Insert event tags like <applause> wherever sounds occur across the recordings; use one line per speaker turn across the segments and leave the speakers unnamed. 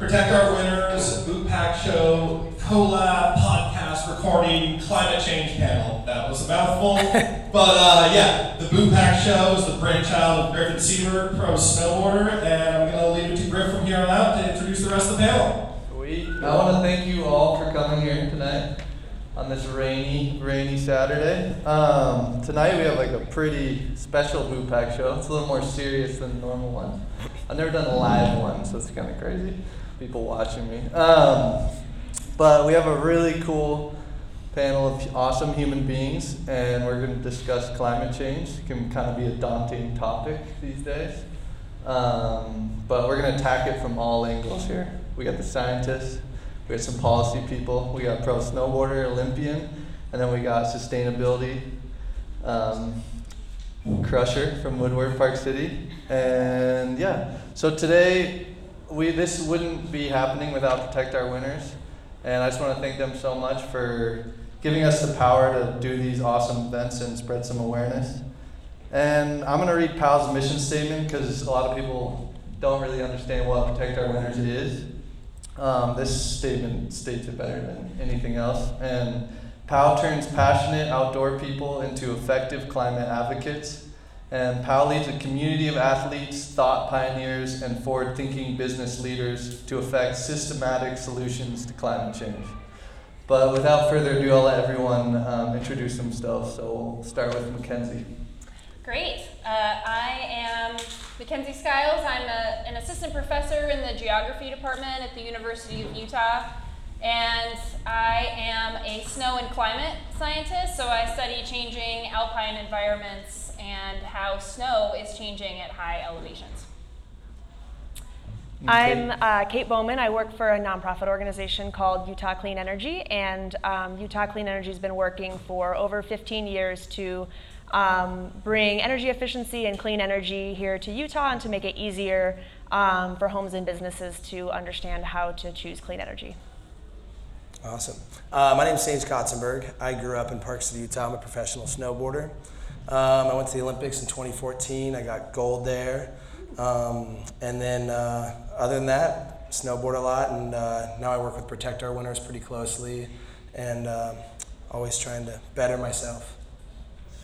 Protect Our Winters, Boot Pack Show, collab, podcast, recording, climate change panel. That was a mouthful. <laughs> but uh, yeah, the Boot Pack Show is the brainchild of Griffin Siebert, pro snowboarder, and I'm going to leave it to Griff from here on out to introduce the rest of the panel.
Sweet. I want to thank you all for coming here tonight on this rainy, rainy Saturday. Um, tonight we have like a pretty special boot pack show. It's a little more serious than normal ones. I've never done a live one, so it's kind of crazy. People watching me. Um, but we have a really cool panel of awesome human beings, and we're going to discuss climate change. It can kind of be a daunting topic these days. Um, but we're going to attack it from all angles here. We got the scientists, we got some policy people. We got pro snowboarder, Olympian, and then we got sustainability um, crusher from Woodward Park City. And yeah, so today we this wouldn't be happening without Protect Our Winters. And I just want to thank them so much for giving us the power to do these awesome events and spread some awareness. And I'm going to read POW's mission statement because a lot of people don't really understand what Protect Our Winters is. Um, this statement states it better than anything else. And POW turns passionate outdoor people into effective climate advocates. And POW leads a community of athletes, thought pioneers, and forward thinking business leaders to effect systematic solutions to climate change. But without further ado, I'll let everyone um, introduce themselves. So we'll start with McKenzie.
Great. Uh, I am McKenzie Skiles. I'm a, an assistant professor in the geography department at the University of Utah. And I am a snow and climate scientist, so I study changing alpine environments and how snow is changing at high elevations.
I'm uh, Kate Bowman. I work for a nonprofit organization called Utah Clean Energy, and um, Utah Clean Energy has been working for over 15 years to um, bring energy efficiency and clean energy here to Utah and to make it easier um, for homes and businesses to understand how to choose clean energy.
Awesome. Uh, my name is Sage Kotsenburg. I grew up in Park City, Utah. I'm a professional snowboarder. Um, I went to the Olympics in 2014. I got gold there. Um, and then, uh, other than that, snowboard a lot. And uh, now I work with Protect Our Winters pretty closely and uh, always trying to better myself.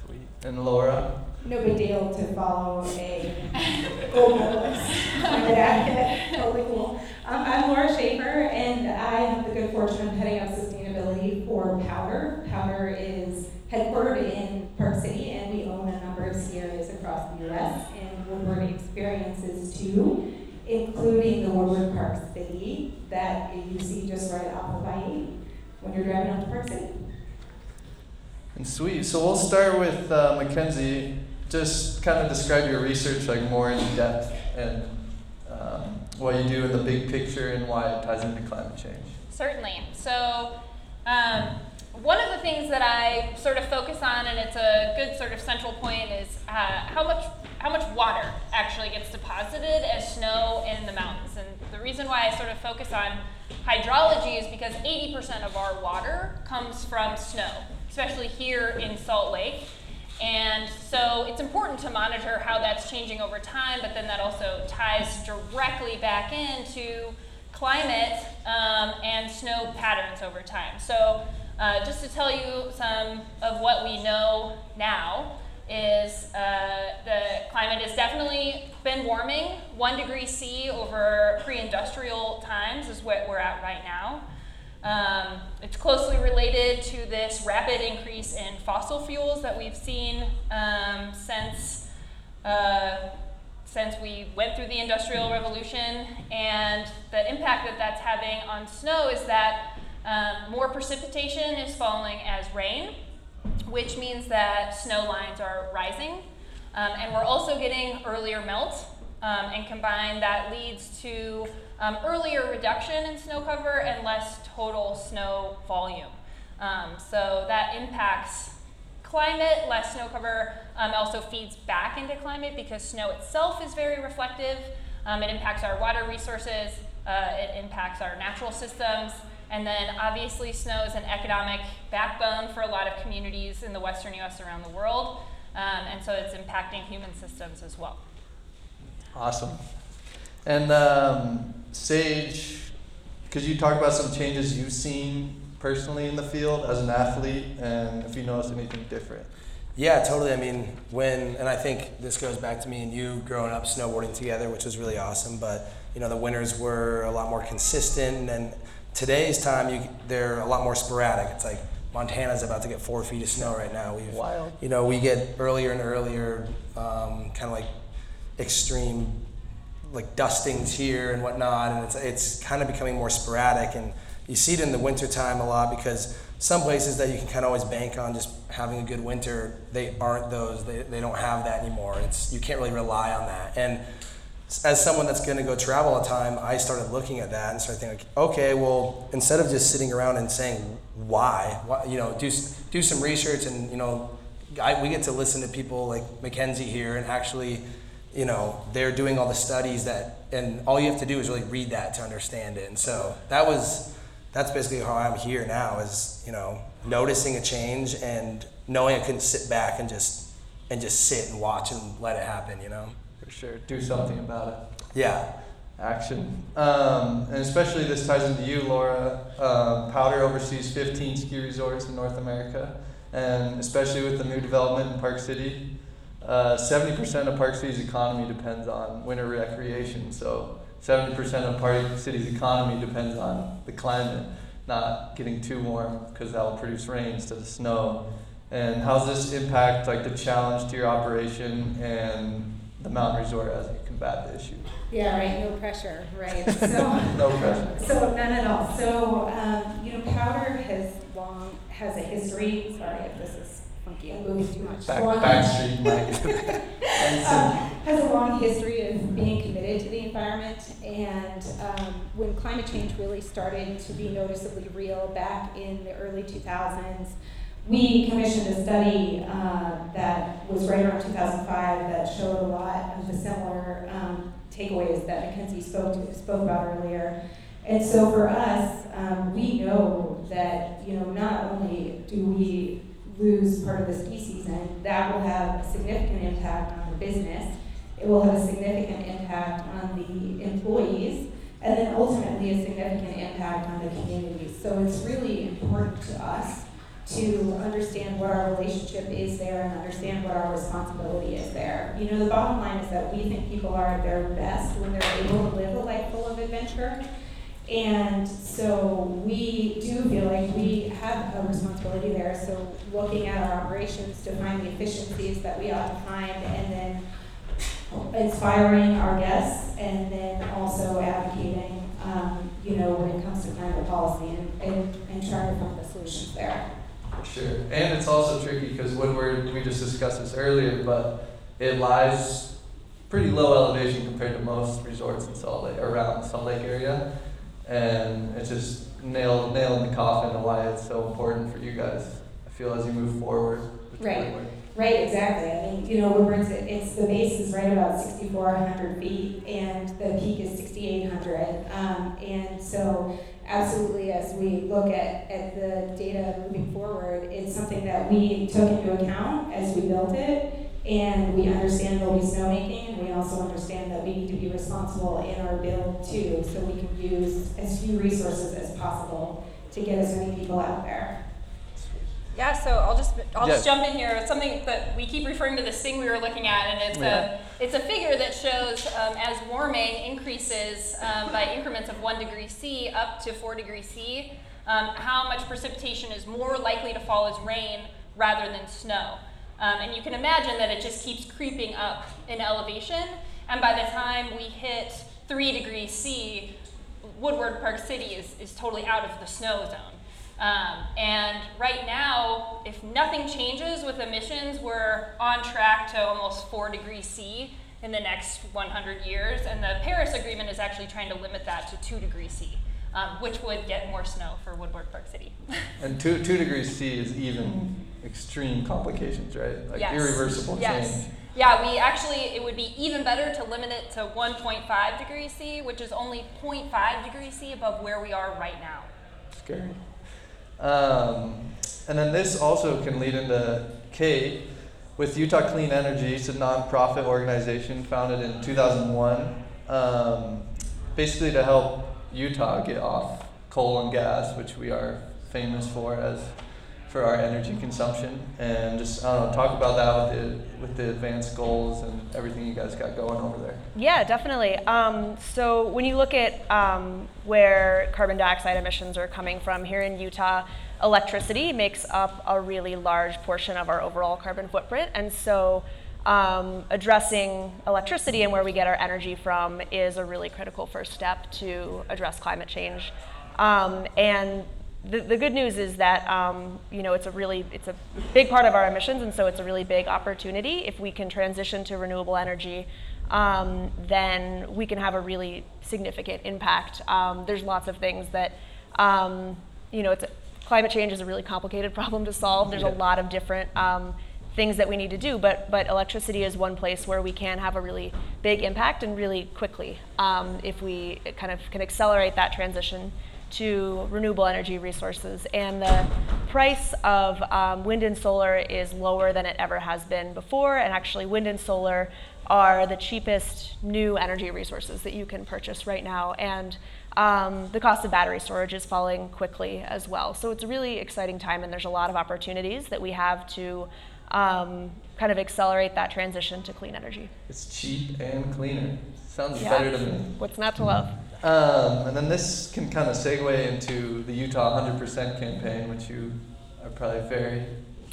Sweet. And Laura?
No big deal to follow a gold medalist. Climate advocate, totally cool. Um, I'm Laura Schaffer, and I have the good fortune of heading up sustainability for POWDR. POWDR is headquartered in Park City, and we own a number of ski areas across the U.S. and Woodward experiences too, including the Woodward Park City that you see just right off of I-80 when you're driving out to Park City.
And sweet. So we'll start with uh, McKenzie. Just kind of describe your research like more in depth and um, what you do in the big picture and why it ties into climate change.
Certainly. So, um, one of the things that I sort of focus on, and it's a good sort of central point, is uh, how much how much water actually gets deposited as snow in the mountains. And the reason why I sort of focus on hydrology is because 80% of our water comes from snow, especially here in Salt Lake. And so it's important to monitor how that's changing over time, but then that also ties directly back into climate um, and snow patterns over time. So uh, just to tell you some of what we know now is uh, the climate has definitely been warming. One degree C over pre-industrial times is what we're at right now. Um, it's closely related to this rapid increase in fossil fuels that we've seen um, since uh, since we went through the Industrial Revolution, and the impact that that's having on snow is that um, more precipitation is falling as rain, which means that snow lines are rising, um, and we're also getting earlier melt, um, and combined that leads to um, earlier reduction in snow cover and less total snow volume. Um, so that impacts climate, less snow cover um, also feeds back into climate because snow itself is very reflective. It impacts our water resources, uh, it impacts our natural systems, and then obviously snow is an economic backbone for a lot of communities in the western US around the world. Um, and so it's impacting human systems as well.
Awesome. And um, Sage, could you talk about some changes you've seen personally in the field as an athlete, and if you noticed anything different?
Yeah, totally. I mean, when and I think this goes back to me and you growing up snowboarding together, which was really awesome. But you know, the winters were a lot more consistent, and today's time, you they're a lot more sporadic. It's like Montana's about to get four feet of snow right now. We've,
Wild.
You know, we get earlier and earlier, um, kind of like extreme, like dustings here and whatnot, and it's it's kind of becoming more sporadic. And you see it in the wintertime a lot because some places that you can kind of always bank on just having a good winter, they aren't those. They, they don't have that anymore. It's you can't really rely on that. And as someone that's going to go travel the time, I started looking at that and started thinking, like, okay, well, instead of just sitting around and saying why, why you know, do do some research and you know, I, we get to listen to people like McKenzie here and actually, you know, they're doing all the studies that, and all you have to do is really read that to understand it. And so that was, that's basically how I'm here now is, you know, noticing a change and knowing I couldn't sit back and just, and just sit and watch and let it happen, you know?
For sure, do something about it.
Yeah.
Action. Um, and especially this ties into you, Laura. Uh, POWDR oversees 15 ski resorts in North America, and especially with the new development in Park City, uh, 70% of Park City's economy depends on winter recreation. So 70% of Park City's economy depends on the climate, not getting too warm because that will produce rain instead of snow. And how's this impact like the challenge to your operation and the mountain resort as you combat the issue?
Yeah, right, no pressure, right, <laughs> so.
No pressure.
So none at all. So, um, you know, POWDR has long, has a history, sorry if this is funky, I'm moving too much.
Back,
Long-
backstreet Mike. <laughs>
um, has a long history of being committed to the environment. And um, when climate change really started to be noticeably real back in the early 2000s, we commissioned a study uh, that was right around 2005 that showed a lot of the similar um, takeaways that McKenzie spoke to, spoke about earlier. And so for us, um, we know that you know not only do we lose part of the ski season, that will have a significant impact on the business. It will have a significant impact on the employees, and then ultimately a significant impact on the community. So it's really important to us to understand what our relationship is there and understand what our responsibility is there. You know, the bottom line is that we think people are at their best when they're able to live a life full of adventure. And so we do feel like we have a responsibility there. So looking at our operations to find the efficiencies that we ought to find and then inspiring our guests and then also advocating, um, you know, when it comes to climate policy and, and, and trying to find the solutions there.
Sure. And it's also tricky because Woodward, we just discussed this earlier, but it lies pretty low elevation compared to most resorts in Salt Lake, around the Salt Lake area. And it's just nailed, nail in the coffin of why it's so important for you guys, I feel, as you move forward. with
Right. Right, exactly. I mean, you know, Woodward's, it's, the base is right about sixty-four hundred feet and the peak is sixty-eight hundred. Um, and so absolutely, as we look at, at the data moving forward, it's something that we took into account as we built it. And we understand there'll be snowmaking and we also understand that we need to be responsible in our build too, so we can use as few resources as possible to get as many people out there.
Yeah, so I'll just I'll just jump in here. It's something that we keep referring to this thing we were looking at, and it's
Yeah.
a it's a figure that shows um, as warming increases um, by increments of one degree C up to four degrees C, um, how much precipitation is more likely to fall as rain rather than snow. Um, and you can imagine that it just keeps creeping up in elevation, and by the time we hit three degrees C, Woodward Park City is, is totally out of the snow zone. Um, and right now, if nothing changes with emissions, we're on track to almost 4 degrees C in the next 100 years. And the Paris Agreement is actually trying to limit that to 2 degrees C, um, which would get more snow for Woodward Park City. <laughs>
And two, two degrees C is even extreme complications, right? Like
Yes.
irreversible
yes.
change.
Yeah, we actually, it would be even better to limit it to 1.5 degrees C, which is only 0.5 degrees C above where we are right now.
Scary. Um, and then this also can lead into K, with Utah Clean Energy. It's a nonprofit organization founded in 2001, um, basically to help Utah get off coal and gas, which we are famous for as for our energy consumption, and just talk about that with the with the advanced goals and everything you guys got going over there.
Yeah, definitely. Um, so when you look at um, where carbon dioxide emissions are coming from here in Utah, electricity makes up a really large portion of our overall carbon footprint, and so. Um, addressing electricity and where we get our energy from is a really critical first step to address climate change. Um, and the, the good news is that um, you know it's a really it's a big part of our emissions, and so it's a really big opportunity. If we can transition to renewable energy, um, then we can have a really significant impact. Um, there's lots of things that um, you know it's a, climate change is a really complicated <laughs> problem to solve. There's a lot of different um, things that we need to do, but but electricity is one place where we can have a really big impact and really quickly um, if we kind of can accelerate that transition to renewable energy resources. And the price of um, wind and solar is lower than it ever has been before. And actually, wind and solar are the cheapest new energy resources that you can purchase right now. And um, the cost of battery storage is falling quickly as well. So it's a really exciting time, and there's a lot of opportunities that we have to um, kind of accelerate that transition to clean energy.
It's cheap and cleaner. Sounds
Yeah.
better to me.
What's not to love?
Um, and then this can kind of segue into the Utah 100% campaign, which you are probably very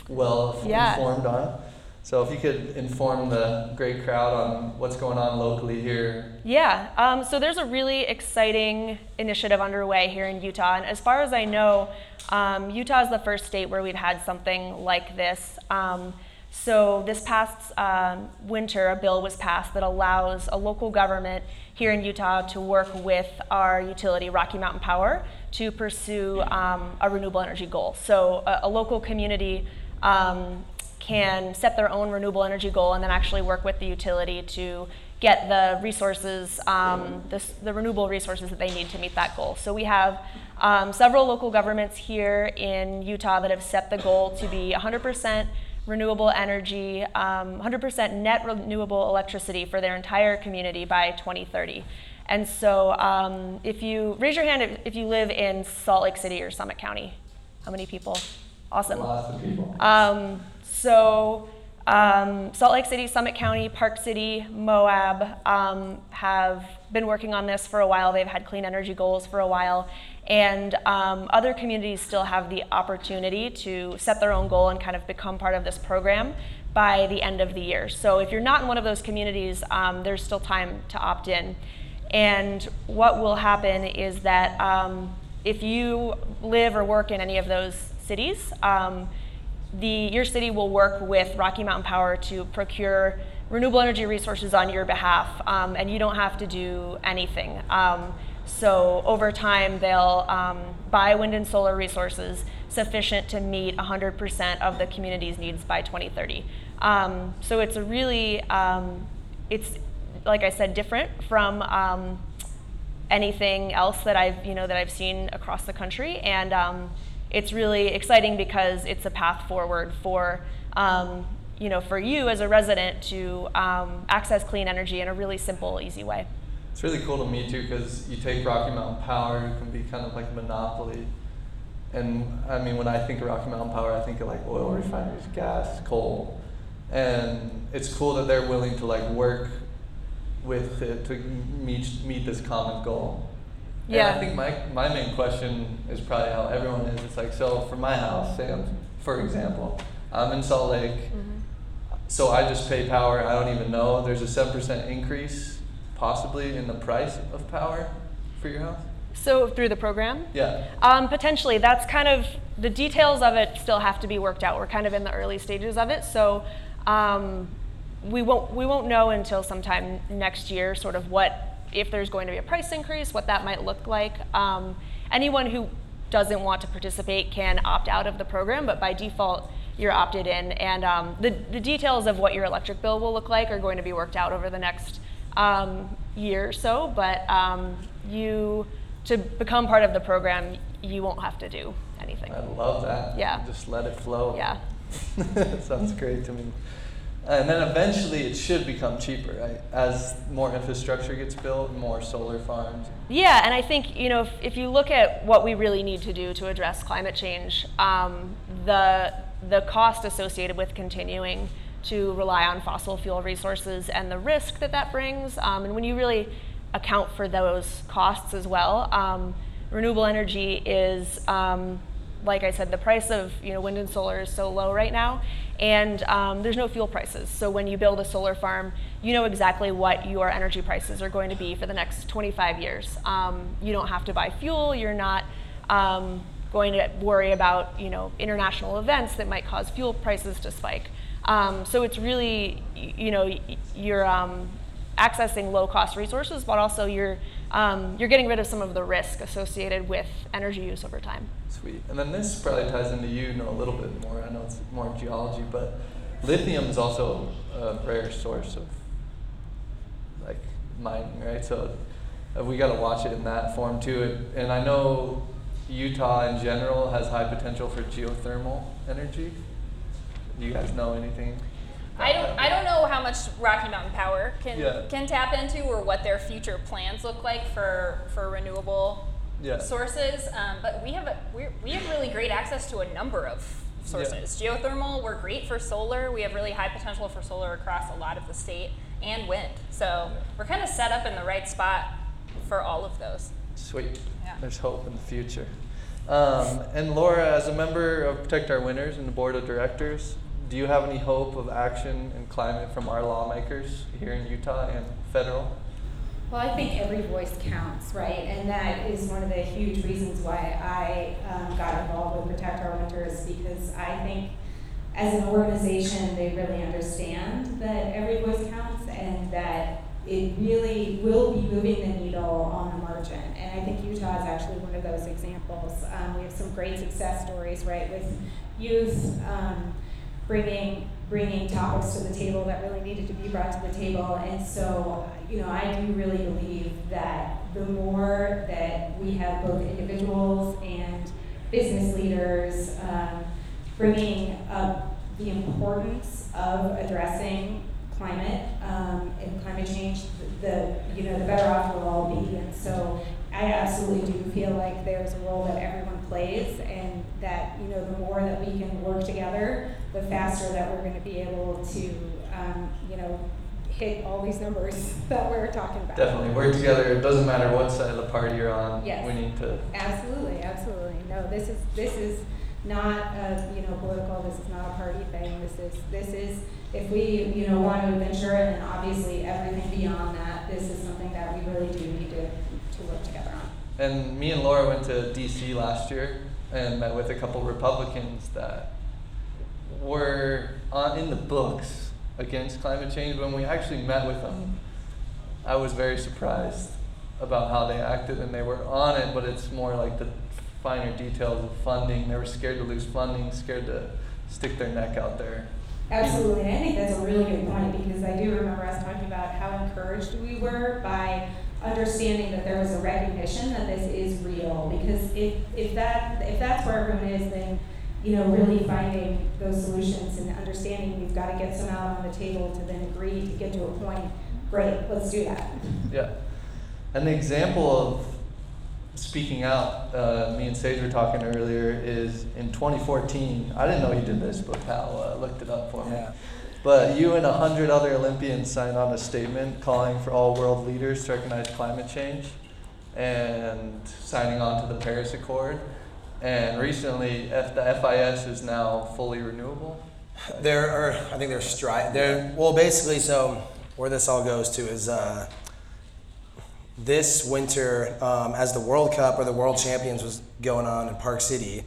well
Yeah.
informed on. So if you could inform the great crowd on what's going on locally here.
Yeah, um, so there's a really exciting initiative underway here in Utah. And as far as I know, um, Utah is the first state where we've had something like this. Um, so this past um, winter, a bill was passed that allows a local government here in Utah to work with our utility, Rocky Mountain Power, to pursue um, a renewable energy goal. So a, a local community um, can set their own renewable energy goal and then actually work with the utility to get the resources, um, the, the renewable resources that they need to meet that goal. So we have um, several local governments here in Utah that have set the goal to be 100% renewable energy, um, 100% net renewable electricity for their entire community by 2030. And so um, if you raise your hand if, if you live in Salt Lake City or Summit County, how many people? Awesome.
Lots of people.
Um, so, um, Salt Lake City, Summit County, Park City, Moab um, have been working on this for a while. They've had clean energy goals for a while. And um, other communities still have the opportunity to set their own goal and kind of become part of this program by the end of the year. So, if you're not in one of those communities, um, there's still time to opt in. And what will happen is that um, if you live or work in any of those cities, um, the, your city will work with Rocky Mountain Power to procure renewable energy resources on your behalf, um, and you don't have to do anything. Um, so over time, they'll um, buy wind and solar resources sufficient to meet 100% of the community's needs by 2030. Um, so it's a really, um, it's like I said, different from anything else that I've you know that I've seen across the country, and um, it's really exciting because it's a path forward for um, you know for you as a resident to um, access clean energy in a really simple, easy way.
It's really cool to me too because you take Rocky Mountain Power, it can be kind of like a monopoly. And I mean, when I think of Rocky Mountain Power, I think of like oil refineries, gas, coal. And it's cool that they're willing to like work with it to meet, meet this common goal. And
Yeah.
I think my, my main question is probably how everyone is. It's like, so for my house, say, for example, I'm in Salt Lake. So I just pay power. I don't even know. There's a seven percent increase, possibly in the price of power for your house.
So through the program,
Yeah.
Um, potentially, that's kind of the details of it still have to be worked out. We're kind of in the early stages of it, so um, we won't we won't know until sometime next year, sort of what if there's going to be a price increase, what that might look like. Um, anyone who doesn't want to participate can opt out of the program, but by default, you're opted in. And um, the the details of what your electric bill will look like are going to be worked out over the next um, year or so. But um, you to become part of the program, you won't have to do anything.
I love that.
Yeah.
Just let it flow.
Yeah. <laughs>
Sounds great to me. And then eventually it should become cheaper, right? As more infrastructure gets built, more solar farms.
Yeah, and I think you know if, if you look at what we really need to do to address climate change, um, the the cost associated with continuing to rely on fossil fuel resources and the risk that that brings, um, and when you really account for those costs as well, um, renewable energy is um, like I said, the price of you know wind and solar is so low right now, and um, there's no fuel prices. So when you build a solar farm, you know exactly what your energy prices are going to be for the next 25 years. Um, you don't have to buy fuel. You're not um, going to worry about you know international events that might cause fuel prices to spike. Um, so it's really you know you're um, accessing low cost resources, but also you're um, you're getting rid of some of the risk associated with energy use over time.
Sweet. And then this probably ties into you know a little bit more. I know it's more geology, but lithium is also a rare source of like mining, right? So uh, we got to watch it in that form too. And I know Utah in general has high potential for geothermal energy. Do you guys know anything?
I don't I don't know how much Rocky Mountain Power can
Yeah.
can tap into or what their future plans look like for for renewable
Yeah.
sources. Um, but we have a, we we have really great access to a number of sources. Geothermal, we're great for solar. We have really high potential for solar across a lot of the state and wind. So we're kind of set up in the right spot for all of those.
Sweet.
Yeah.
There's hope in the future. Um, and Laura, as a member of Protect Our Winters and the board of directors, do you have any hope of action in climate from our lawmakers here in Utah and federal?
Well, I think every voice counts, right? And that is one of the huge reasons why I um, got involved with Protect Our Winters because I think as an organization, they really understand that every voice counts and that it really will be moving the needle on the margin. I think Utah is actually one of those examples. Um, we have some great success stories, right, with youth. Um, bringing bringing topics to the table that really needed to be brought to the table. And so, you know, I do really believe that the more that we have both individuals and business leaders um, bringing up the importance of addressing climate um, and climate change, the you know the better off we'll all be. And so, I absolutely do feel like there's a role that everyone plays, and that you know the more that we can work together, the faster that we're going to be able to um, you know hit all these numbers <laughs> that we're talking about.
Definitely work together. It doesn't matter what side of the party you're on.
Yes.
We need to.
Absolutely, absolutely. No, this is this is not a you know political. This is not a party thing. This is this is if we you know want to adventure and obviously everything beyond that. This is something that we really do need to to work together on.
And me and Laura went to DC last year and met with a couple Republicans that were on, in the books against climate change. When we actually met with them, I was very surprised about how they acted and they were on it, but it's more like the finer details of funding. They were scared to lose funding, scared to stick their neck out there.
Absolutely, and I think that's a really good point because I do remember us talking about how encouraged we were by understanding that there was a recognition that this is real. Because if, if that if that's where everyone is, then you know really finding those solutions and understanding we've got to get some out on the table to then agree to get to a point. Great, let's do that.
Yeah. an example of speaking out, uh, me and Sage were talking earlier, is in 2014. I didn't know you did this, but POW uh, looked it up for me.
Yeah.
But you and a hundred other Olympians signed on a statement calling for all world leaders to recognize climate change and signing on to the Paris Accord. And recently, F- the FIS is now fully renewable.
There are, I think there's stri There, well, basically, so where this all goes to is uh, this winter, um, as the World Cup or the World Champions was going on in Park City,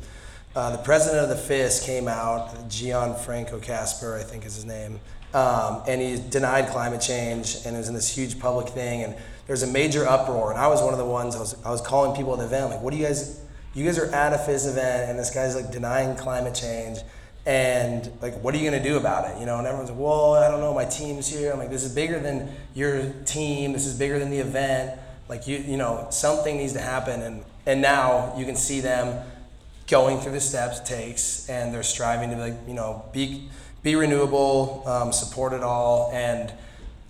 uh, the president of the FIS came out, Gianfranco Kasper, I think is his name, um, and he denied climate change and it was in this huge public thing. And there's a major uproar. And I was one of the ones I was, I was calling people at the event, like, what do you guys, you guys are at a FIS event and this guy's like denying climate change and like what are you to do about it you know and everyone's like well i don't know my team's here i'm like this is bigger than your team this is bigger than the event like you you know something needs to happen and and now you can see them going through the steps it takes and they're striving to like you know be be renewable, um, support it all, and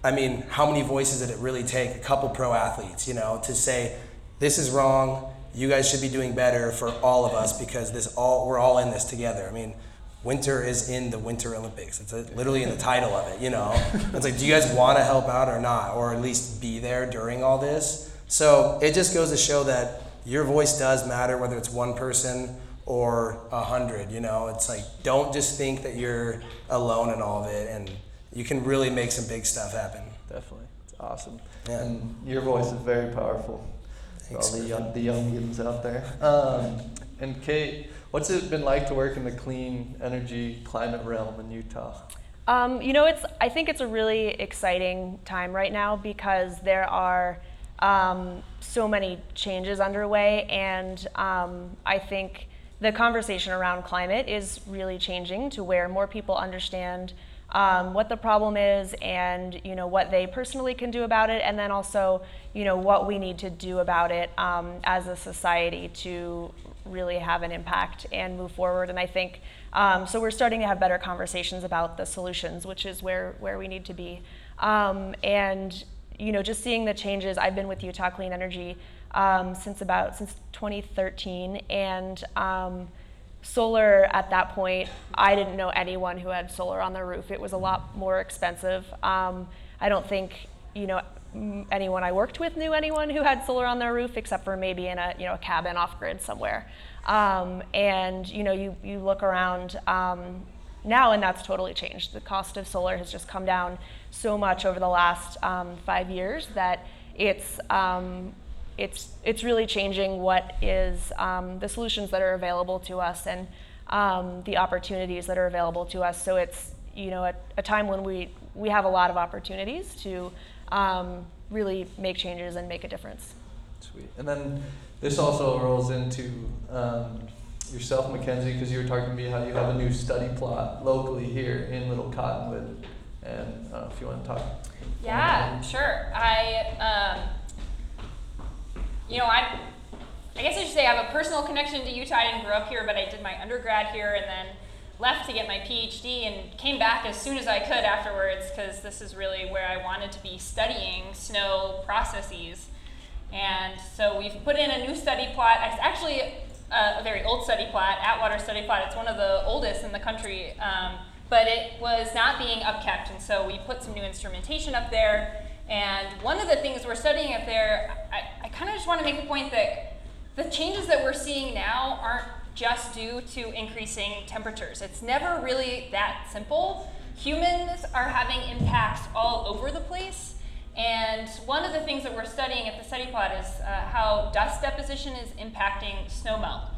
I mean, how many voices did it really take? A couple pro athletes, you know, to say this is wrong. You guys should be doing better for all of us because this all we're all in this together. I mean, winter is in the Winter Olympics. It's a, literally in the title of it. You know, it's like, do you guys want to help out or not, or at least be there during all this? So it just goes to show that your voice does matter, whether it's one person or a hundred. You know, it's like don't just think that you're alone in all of it, and you can really make some big stuff happen.
Definitely, it's awesome.
Yeah.
And your voice is very powerful. For
Thanks.
all the young, the youngins out there. Um, and Kate, what's it been like to work in the clean energy climate realm in Utah?
Um, you know, it's. I think it's a really exciting time right now because there are um, so many changes underway, and um, I think the conversation around climate is really changing to where more people understand um, what the problem is and you know what they personally can do about it, and then also you know what we need to do about it um, as a society to really have an impact and move forward. And I think um, so. We're starting to have better conversations about the solutions, which is where where we need to be. Um, and you know, just seeing the changes. I've been with Utah Clean Energy um, since about since 2013, and um, solar at that point, I didn't know anyone who had solar on their roof. It was a lot more expensive. Um, I don't think you know anyone I worked with knew anyone who had solar on their roof, except for maybe in a you know a cabin off grid somewhere. Um, and you know you you look around um, now, and that's totally changed. The cost of solar has just come down so much over the last um, five years that it's um, it's it's really changing what is um, the solutions that are available to us and um, the opportunities that are available to us. So it's you know a, a time when we we have a lot of opportunities to um, really make changes and make a difference.
Sweet. And then this also rolls into um, yourself, McKenzie, because you were talking to me how you have a new study plot locally here in Little Cottonwood. And uh, if you want to talk.
Yeah, sure. I, um, you know, I, I guess I should say I have a personal connection to Utah. I didn't grow up here, but I did my undergrad here and then left to get my PhD and came back as soon as I could afterwards because this is really where I wanted to be studying snow processes. And so we've put in a new study plot. It's actually a, a very old study plot, Atwater study plot. It's one of the oldest in the country, um, but it was not being upkept. And so we put some new instrumentation up there. And one of the things we're studying up there, I, I kind of just want to make the point that the changes that we're seeing now aren't just due to increasing temperatures. It's never really that simple. Humans are having impacts all over the place. And one of the things that we're studying at the study plot is uh, how dust deposition is impacting snowmelt.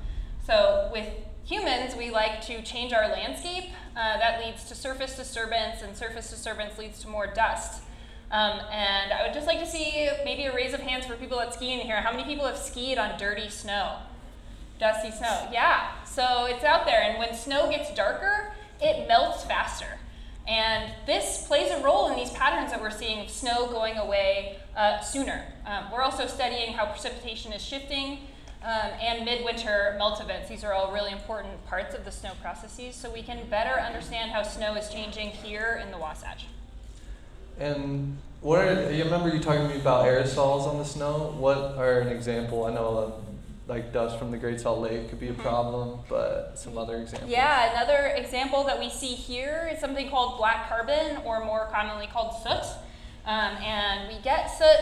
So with humans, we like to change our landscape. Uh, that leads to surface disturbance, and surface disturbance leads to more dust. Um, and I would just like to see maybe a raise of hands for people that ski in here. How many people have skied on dirty snow? Dusty snow. Yeah. So it's out there, and when snow gets darker, it melts faster. And this plays a role in these patterns that we're seeing of snow going away uh, sooner. Um, we're also studying how precipitation is shifting um, and midwinter melt events. These are all really important parts of the snow processes, so we can better understand how snow is changing here in the Wasatch.
And what are, you remember you talking to me about aerosols on the snow? What are an example? I know uh, like dust from the Great Salt Lake could be a problem, but some other examples.
Yeah, another example that we see here is something called black carbon, or more commonly called soot. Um, and we get soot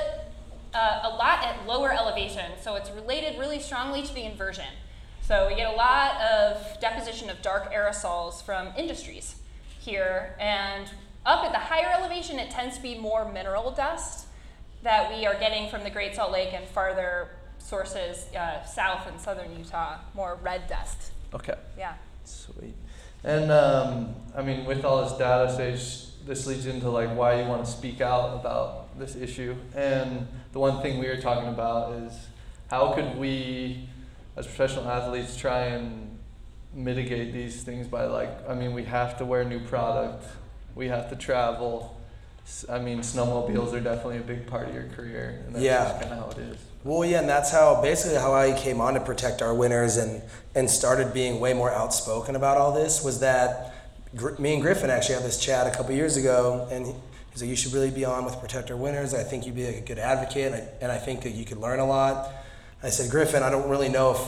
uh, a lot at lower elevation, so it's related really strongly to the inversion. So we get a lot of deposition of dark aerosols from industries here, and up at the higher elevation, it tends to be more mineral dust that we are getting from the Great Salt Lake and farther sources uh, south in southern Utah, more red dust.
Okay.
Yeah.
Sweet. And um, I mean, with all this data, Sage, this leads into like why you want to speak out about this issue. And the one thing we were talking about is how could we, as professional athletes, try and mitigate these things by like, I mean, we have to wear new product, we have to travel. I mean, snowmobiles are definitely a big part of your career, and that's
Yeah.
kind of how it is.
Well, yeah, and that's how basically how I came on to protect our winters and and started being way more outspoken about all this was that Gr- me and Griffin actually had this chat a couple years ago, and he- he's like, "You should really be on with Protect Our Winters. I think you'd be like a good advocate, and I, and I think that you could learn a lot." I said, "Griffin, I don't really know if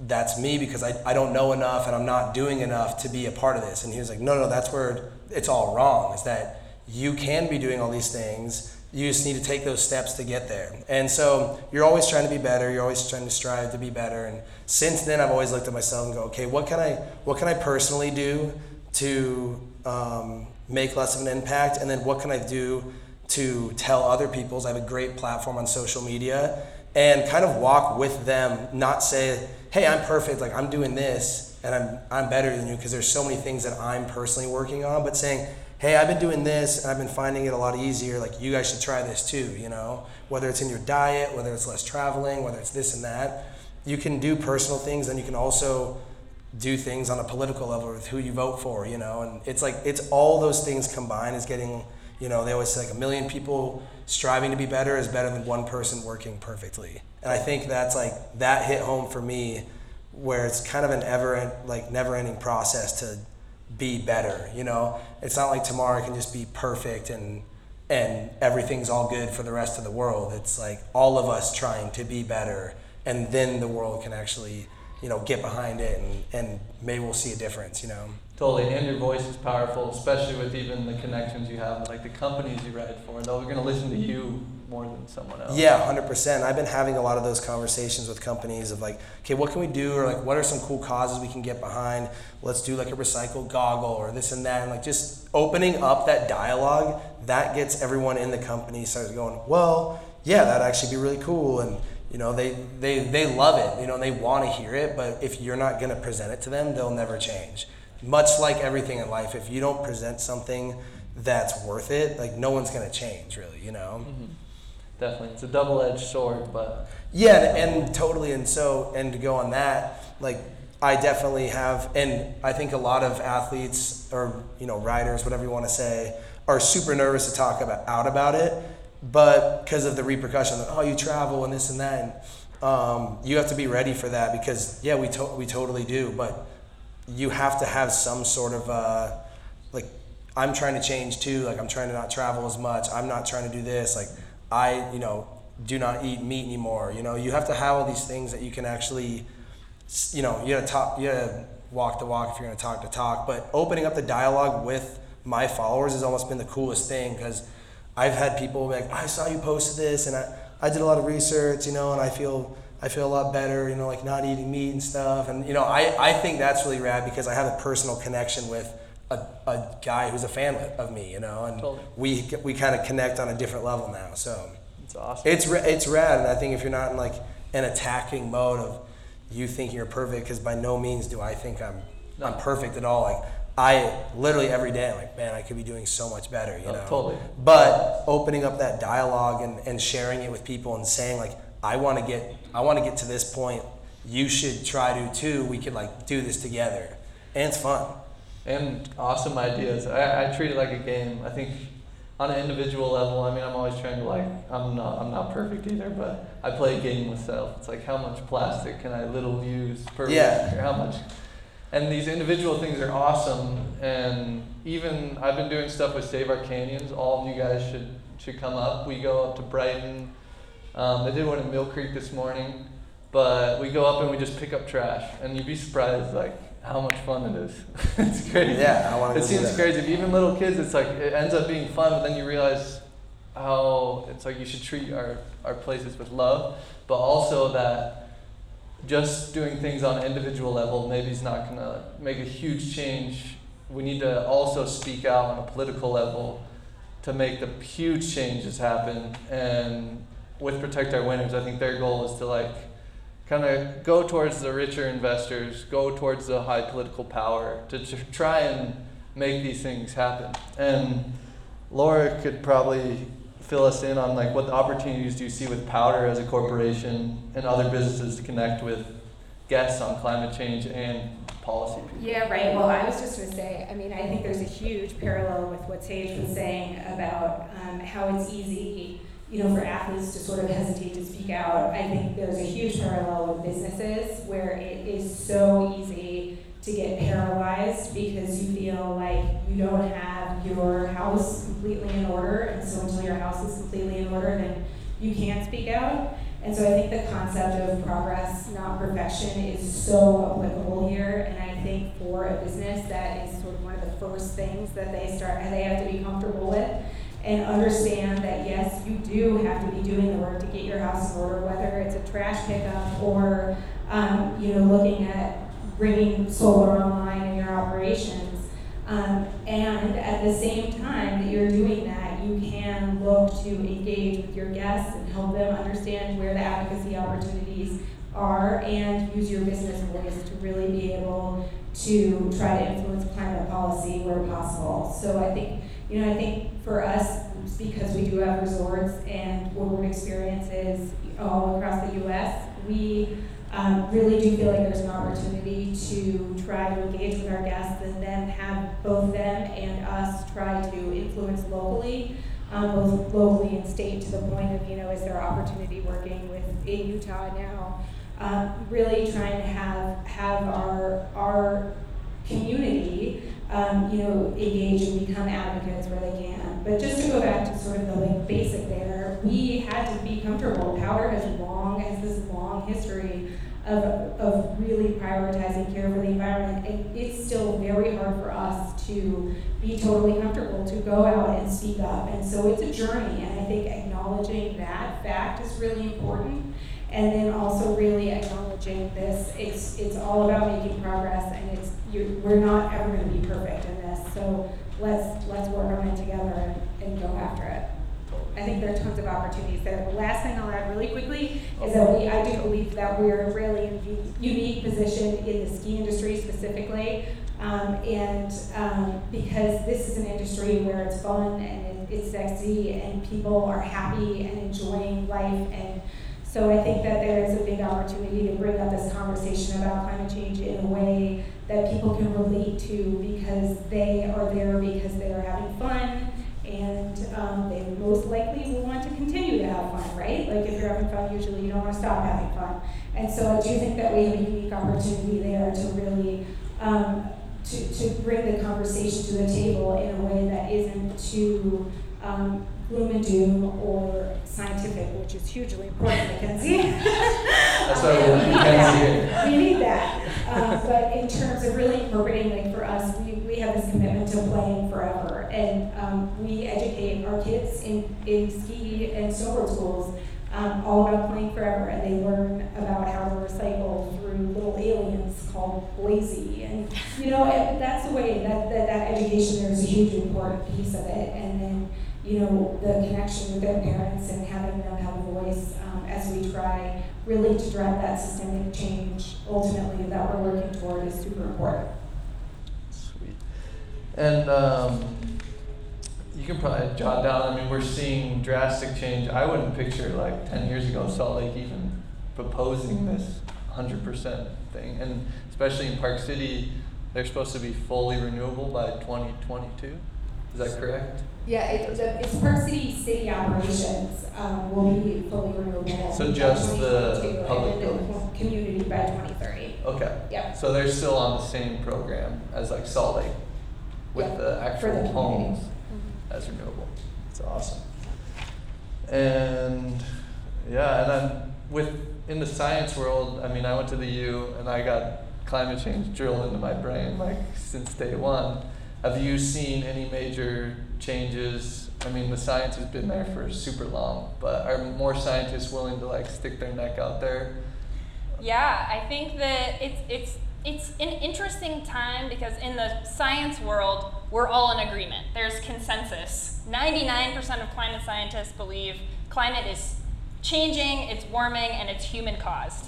that's me because I, I don't know enough and I'm not doing enough to be a part of this." And he was like, "No, no, that's where it's all wrong. Is that you can be doing all these things." You just need to take those steps to get there. And so you're always trying to be better. You're always trying to strive to be better. And since then, I've always looked at myself and go, okay, what can I, what can I personally do to um, make less of an impact? And then what can I do to tell other people's? I have a great platform on social media and kind of walk with them, not say, hey, I'm perfect, like I'm doing this and I'm, I'm better than you because there's so many things that I'm personally working on, but saying, hey, I've been doing this and I've been finding it a lot easier. Like, you guys should try this too, you know? Whether it's in your diet, whether it's less traveling, whether it's this and that. You can do personal things and you can also do things on a political level with who you vote for, you know? And it's like, it's all those things combined is getting, you know, they always say like a million people striving to be better is better than one person working perfectly. And I think that's like, that hit home for me where it's kind of an ever, like, never ending process to be better. You know, it's not like tomorrow can just be perfect and and everything's all good for the rest of the world. It's like all of us trying to be better, and then the world can actually you know get behind it, and and maybe we'll see a difference. You know.
Totally, and your voice is powerful, especially with even the connections you have, like the companies you write for. They're going to listen to you more than someone else.
Yeah, hundred percent. I've been having a lot of those conversations with companies of like, okay, what can we do, or like, what are some cool causes we can get behind? Let's do like a recycled goggle or this and that, and like just opening up that dialogue. That gets everyone in the company starts going, well, yeah, that'd actually be really cool, and you know, they they they love it. You know, they want to hear it, but if you're not going to present it to them, they'll never change. Much like everything in life, if you don't present something that's worth it, like no one's going to change, really. You know.
Mm-hmm. Definitely, it's a double-edged sword, but
Yeah, and, and totally, and so, and to go on that, like, I definitely have, and I think a lot of athletes or you know riders, whatever you want to say, are super nervous to talk about out about it, but because of the repercussion, like, oh, you travel and this and that, and um, you have to be ready for that because yeah, we to- we totally do, but you have to have some sort of uh, like, I'm trying to change too, like I'm trying to not travel as much, I'm not trying to do this, like I, you know, do not eat meat anymore. You know, you have to have all these things that you can actually, you know, you gotta talk, you gotta walk the walk if you're gonna talk the talk. But opening up the dialogue with my followers has almost been the coolest thing because I've had people like, I saw you posted this and I, I did a lot of research, you know, and I feel I feel a lot better, you know, like not eating meat and stuff. And you know, I, I think that's really rad because I have a personal connection with a, a guy who's a fan of me, you know, and
Totally.
we we kind of connect on a different level now. So
it's awesome.
it's it's rad, and I think if you're not in like an attacking mode of you think you're perfect, because by no means do I think I'm I'm perfect at all. Like I literally every day, I'm like man, I could be doing so much better, you
Oh,
know.
totally.
But opening up that dialogue and, and sharing it with people and saying like I want to get I want to get to this point. You should try to too. We could like do this together, and it's fun.
and awesome ideas. I, I treat it like a game. I think on an individual level, I mean, I'm always trying to like, I'm not, I'm not perfect either, but I play a game with self. It's like how much plastic can I little use per week,
Yeah.
or how much. And these individual things are awesome. And even I've been doing stuff with Save Our Canyons. All of you guys should should come up. We go up to Brighton. Um, I did one in Mill Creek this morning, but we go up and we just pick up trash, and you'd be surprised like how much fun it is. <laughs> it's crazy.
Yeah, I want to. Do that.
It seems crazy. But even little kids, it's like it ends up being fun, but then you realize how it's like you should treat our, our places with love, but also that just doing things on an individual level maybe is not gonna make a huge change. We need to also speak out on a political level to make the huge changes happen. And with Protect Our Winters, I think their goal is to like kind of go towards the richer investors, go towards the high political power to, to try and make these things happen. And Laura could probably fill us in on like what opportunities do you see with POWDR as a corporation and other businesses to connect with guests on climate change and policy people.
Yeah, right. Well, I was just going to say, I mean, I think there's a huge parallel with what Sage was saying about um, how it's easy, you know, for athletes to sort of hesitate to speak out. I think there's a huge parallel with businesses where it is so easy to get paralyzed because you feel like you don't have your house completely in order, and so until your house is completely in order, then you can't speak out. And so I think the concept of progress, not perfection, is so applicable here. And I think for a business, that is sort of one of the first things that they start, and they have to be comfortable with and understand that yes, you do have to be doing the work to get your house in order, whether it's a trash pickup or um, you know looking at bringing solar online in your operations. Um, and at the same time that you're doing that, you can look to engage with your guests and help them understand where the advocacy opportunities are and use your business voice to really be able to try to influence climate policy where possible. So I think, you know, I think for us, because we do have resorts and boardroom experiences all across the U.S., we um, really do feel like there's an opportunity to try to engage with our guests and then have both them and us try to influence locally, um, both locally and state, to the point of, you know, is there opportunity working with in Utah now? Um, really trying to have have our our community, um, you know, engage and become advocates where they can. But just to go back to sort of the like basic there, we had to be comfortable. POWDR has long has this long history of, of really prioritizing care for the environment. And it's still very hard for us to be totally comfortable to go out and speak up. And so it's a journey, and I think acknowledging that fact is really important. And then also really acknowledging this, it's it's all about making progress, and you we're not ever going to be perfect in this. So let's let's work on it together and, and go after it. I think there are tons of opportunities there. The last thing I'll add really quickly is that we, I do believe that we're really in a unique position in the ski industry specifically. Um, and um, because this is an industry where it's fun and it's sexy and people are happy and enjoying life. And so I think that there is a big opportunity to bring up this conversation about climate change in a way that people can relate to because they are there because they are having fun and um, they most likely will want to continue to have fun, right? Like if you're having fun, usually you don't want to stop having fun. And so I do think that we have a unique opportunity there to really um, to, to bring the conversation to the table in a way that isn't too um, gloom and doom or scientific, which is hugely important, McKenzie. <laughs>
That's why we need McKenzie here.
We need that. Uh, but in terms of really incorporating, like for us, we, we have this commitment to playing forever. And um, we educate our kids in, in ski and snowboard schools um, all about playing forever. And they learn about how to recycle through little aliens called Lazy. And, you know, that's the way that, that, that education there is a huge important piece of it. And then you know, the connection with their parents and having them have a voice um, as we try really to drive that systemic change ultimately that we're working toward is super important.
Sweet. And um, you can probably jot down, I mean, we're seeing drastic change. I wouldn't picture like 10 years ago Salt Lake even proposing this 100% thing. And especially in Park City, they're supposed to be fully renewable by 2022. Is that correct?
Yeah, it, the, it's Park City city operations um, will be fully renewable.
So
by
just the
2022,
public
and then the
buildings?
community by 2030.
Okay.
Yep.
So they're still on the same program as like Salt Lake with
Yeah,
the
for the
actual
community.
homes as renewable. It's awesome. And yeah, and then with in the science world, I mean, I went to the U and I got climate change drilled into my brain like since day one. Have you seen any major changes? I mean, the science has been there for super long, but are more scientists willing to like stick their neck out there?
Yeah, I think that it's it's it's an interesting time because in the science world, we're all in agreement. There's consensus. 99% of climate scientists believe climate is changing, it's warming, and it's human caused.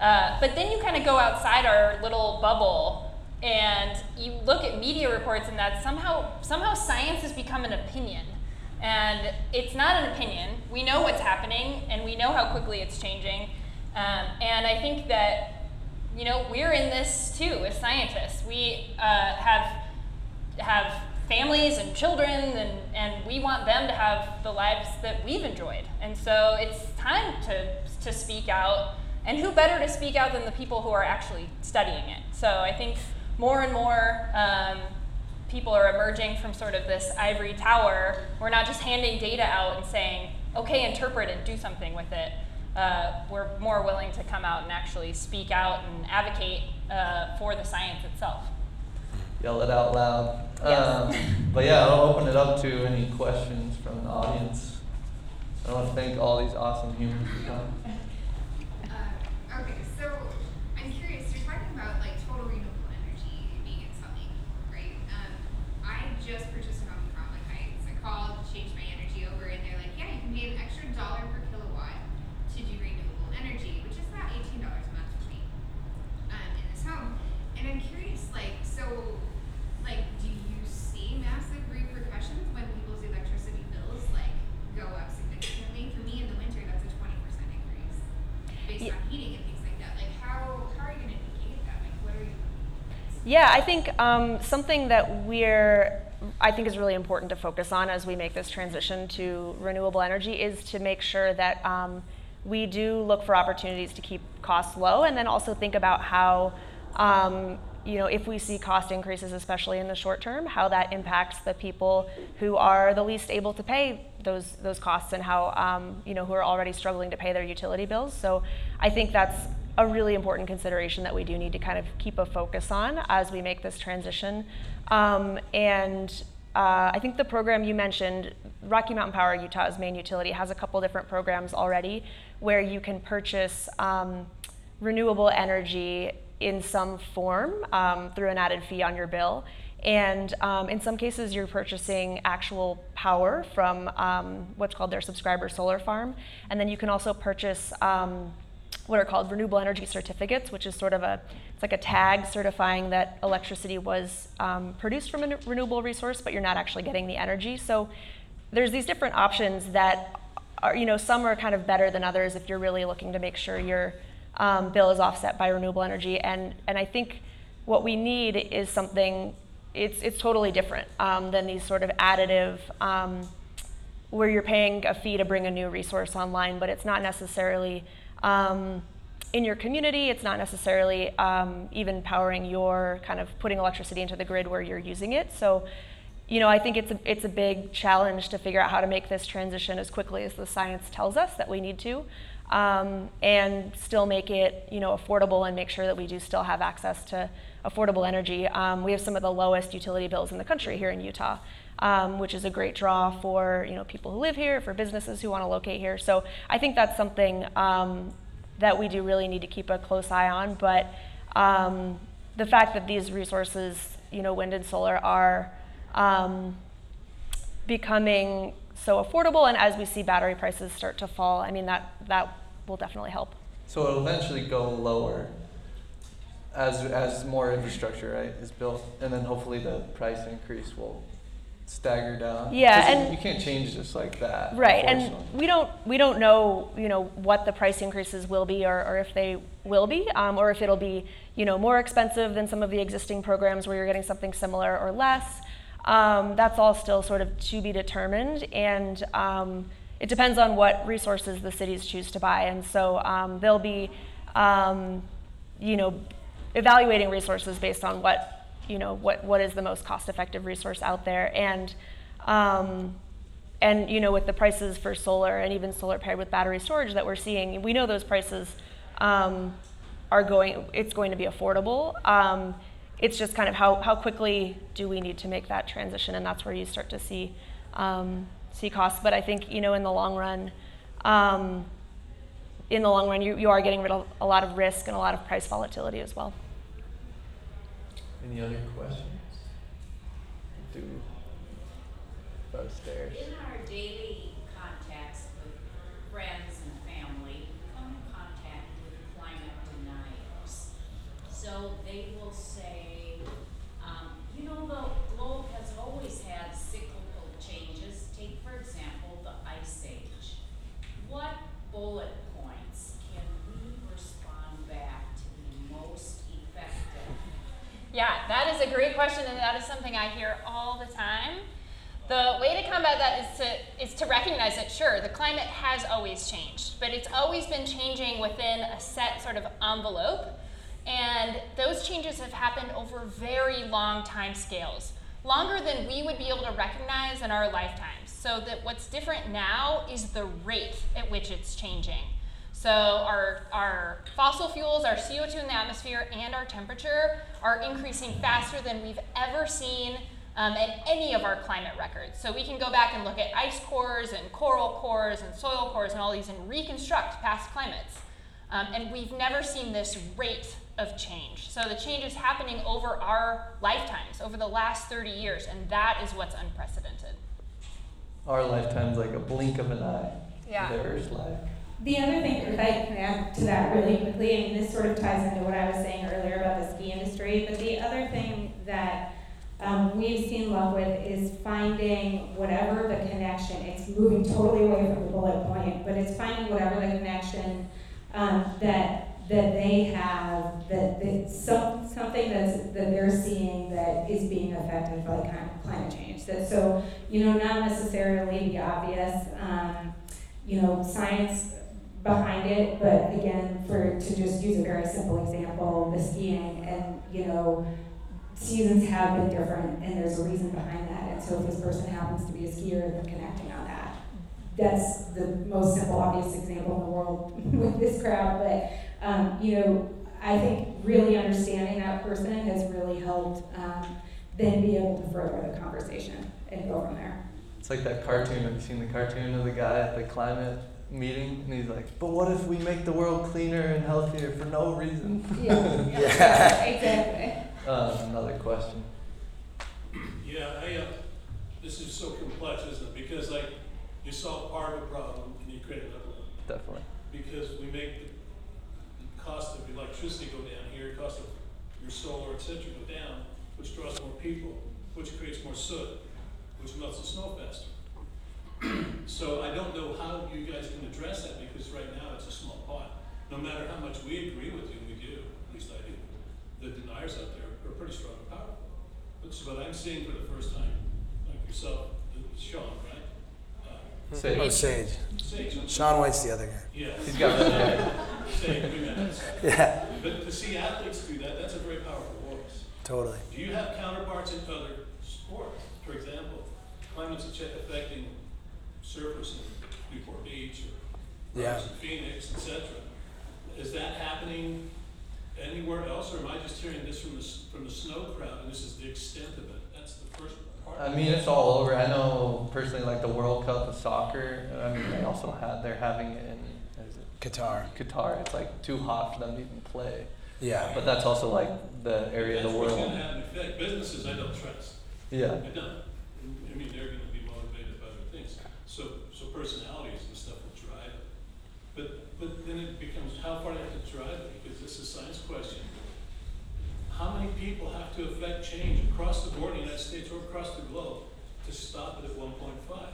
Uh, but then you kind of go outside our little bubble and you look at media reports and that somehow somehow science has become an opinion. And it's not an opinion. We know what's happening and we know how quickly it's changing. Um, and I think that you know we're in this too as scientists. We uh, have have families and children, and, and we want them to have the lives that we've enjoyed. And so it's time to to speak out. And who better to speak out than the people who are actually studying it? So I think more and more um, people are emerging from sort of this ivory tower. We're not just handing data out and saying, okay, interpret it, do something with it. Uh, we're more willing to come out and actually speak out and advocate uh, for the science itself.
Yell it out loud.
Yes.
Um, but yeah, I'll open it up to any questions from the audience. I want to thank all these awesome humans for coming.
Uh, okay, so I'm curious. You're talking about like total renewable energy being in something, right? Um, I just purchased a home in Cottonwood Heights. I called, changed my energy over, and they're like, "Yeah, you can pay an extra dollar per kilowatt to do renewable energy, which is about eighteen dollars a month for me um, in this home." And I'm curious, like, so, like, do you see massive repercussions when people's electricity bills like go up significantly? For me, in the winter, that's a twenty percent increase based
Ye-
on heating and things like that. Like, how how are you going to negate that? Like, what are you?
Yeah, I think um, something that we're, I think is really important to focus on as we make this transition to renewable energy is to make sure that um, we do look for opportunities to keep costs low and then also think about how, um, you know, if we see cost increases, especially in the short term, how that impacts the people who are the least able to pay those those costs and how, um, you know, who are already struggling to pay their utility bills. So I think that's a really important consideration that we do need to kind of keep a focus on as we make this transition. Um, and uh, I think the program you mentioned, Rocky Mountain Power, Utah's main utility, has a couple different programs already where you can purchase um, renewable energy in some form um, through an added fee on your bill. And um, in some cases, you're purchasing actual power from um, what's called their subscriber solar farm. And then you can also purchase um, what are called renewable energy certificates, which is sort of a it's like a tag certifying that electricity was um, produced from a renewable resource, but you're not actually getting the energy. So there's these different options that are you know some are kind of better than others if you're really looking to make sure your um, bill is offset by renewable energy. And and I think what we need is something it's it's totally different um, than these sort of additive. Um, where you're paying a fee to bring a new resource online, but it's not necessarily um, in your community. It's not necessarily um, even powering your kind of putting electricity into the grid where you're using it. So, you know, I think it's a, it's a big challenge to figure out how to make this transition as quickly as the science tells us that we need to, um, and still make it, you know, affordable and make sure that we do still have access to affordable energy. Um, we have some of the lowest utility bills in the country here in Utah um, which is a great draw for you know people who live here, for businesses who want to locate here. So I think that's something um, that we do really need to keep a close eye on. But um, the fact that these resources, you know, wind and solar, are um, becoming so affordable, and as we see battery prices start to fall, I mean that that will definitely help.
So it'll eventually go lower as as more infrastructure right is built, and then hopefully the price increase will stagger down.
Yeah, and-
you can't change just like that.
Right, and we don't we don't know you know what the price increases will be or, or if they will be um, or if it'll be you know more expensive than some of the existing programs where you're getting something similar or less. Um, that's all still sort of to be determined, and um, it depends on what resources the cities choose to buy. And so um, they'll be um, you know evaluating resources based on what you know what what is the most cost effective resource out there? And um, and you know with the prices for solar and even solar paired with battery storage that we're seeing we know those prices um, are going it's going to be affordable. Um, it's just kind of how, how quickly do we need to make that transition? And that's where you start to see um, see costs. But i think you know in the long run um, in the long run you, you are getting rid of a lot of risk and a lot of price volatility as well
Any other questions? Do upstairs.
In our daily contacts with friends and family, we come in contact with climate deniers. So they will say, um, you know, the globe has always had cyclical changes. Take, for example, the ice age. What bullet points can we respond back to be most effective?
Yeah, that is a great question, and that is something I hear all the time. The way to combat that is to is to recognize that sure, the climate has always changed, but it's always been changing within a set sort of envelope. And those changes have happened over very long time scales, longer than we would be able to recognize in our lifetimes. So that what's different now is the rate at which it's changing. So our, our fossil fuels, our CO2 in the atmosphere, and our temperature are increasing faster than we've ever seen um, in any of our climate records. So we can go back and look at ice cores and coral cores and soil cores and all these and reconstruct past climates. Um, and we've never seen this rate of change. So the change is happening over our lifetimes, over the last 30 years, and that is what's unprecedented.
Our lifetime's like a blink of an eye.
Yeah.
to The life.
The other thing, if I can add to that really quickly, mean, this sort of ties into what I was saying earlier about the ski industry, but the other thing that um, we've seen love with is finding whatever the connection, it's moving totally away from the bullet point, but it's finding whatever the connection um, that that they have, that, that some, something that's, that they're seeing that is being affected by climate change. That, so, you know, not necessarily the obvious, um, you know, science behind it, but again, for to just use a very simple example, the skiing and you know, seasons have been different, and there's a reason behind that. And so, if this person happens to be a skier, they're connecting on that. That's the most simple, obvious example in the world <laughs> with this crowd, but um, you know, I think really understanding that person has really helped um, then be able to further the conversation and go from there.
It's like that cartoon. Have you seen the cartoon of the guy at the climate meeting? And he's like, "But what if we make the world cleaner and healthier for no reason?"
Yeah, <laughs>
Yeah.
exactly.
uh, another question.
Yeah, I, uh, this is so complex, isn't it? Because like, you solve part of a problem and you create another one.
Definitely.
Because we make the the cost of electricity go down here, cost of your solar, et cetera, go down, which draws more people, which creates more soot, which melts the snow faster. <clears throat> So I don't know how you guys can address that, because right now it's a small pot. No matter how much we agree with you, and we do, at least I do, the deniers out there are pretty strong and powerful. But so what I'm seeing for the first time, like yourself, Sean, right? Uh,
Say,
Oh, Sage.
Sage,
Shaun White's the other guy.
yeah.
he's got red hair. <laughs>
Sage, we met.
Yeah,
But to see athletes do that, that's a very powerful voice.
totally.
Do you have counterparts in other sports? For example, climate's ache- affecting surfers in Newport Beach or
Yeah.
riders in Phoenix, et cetera. Is that happening anywhere else, or am I just hearing this from the, s- from the snow crowd, and this is the extent of it? That's the first part.
I mean, it's all over. I know personally, like the World Cup of soccer. I mean, they also had they're having it in is it
Qatar.
Qatar. It's like too hot for them to even play.
Yeah.
But that's also like the area of
That's
the
what's
world.
gonna have an effect. Businesses, I don't trust.
Yeah.
I don't. I mean, they're gonna be motivated by other things. So, so personalities and stuff will drive it. But, but then it becomes, how far they have to drive it, because this is a science question. How many people have to affect change across the board in the United States or across the globe to stop it at one point five?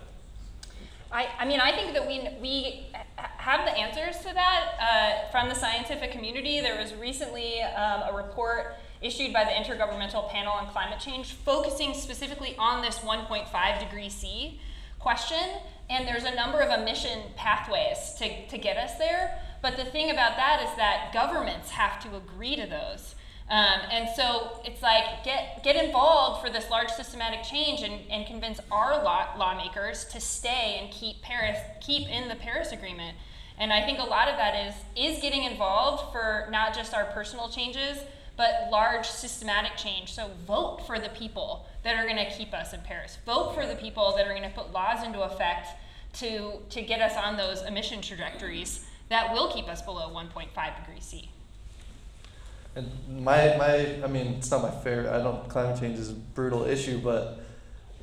I, I mean, I think that we, we have the answers to that uh, from the scientific community. There was recently um, a report issued by the Intergovernmental Panel on Climate Change focusing specifically on this 1.5 degree C question. And there's a number of emission pathways to, to get us there. But the thing about that is that governments have to agree to those. Um, and so it's like get get involved for this large systematic change and, and convince our law, lawmakers to stay and keep Paris keep in the Paris Agreement. And I think a lot of that is is getting involved for not just our personal changes, but large systematic change. So vote for the people that are going to keep us in Paris. Vote for the people that are going to put laws into effect to to get us on those emission trajectories that will keep us below 1.5 degrees C.
And my, my, I mean, it's not my favorite. I don't. Climate change is a brutal issue, but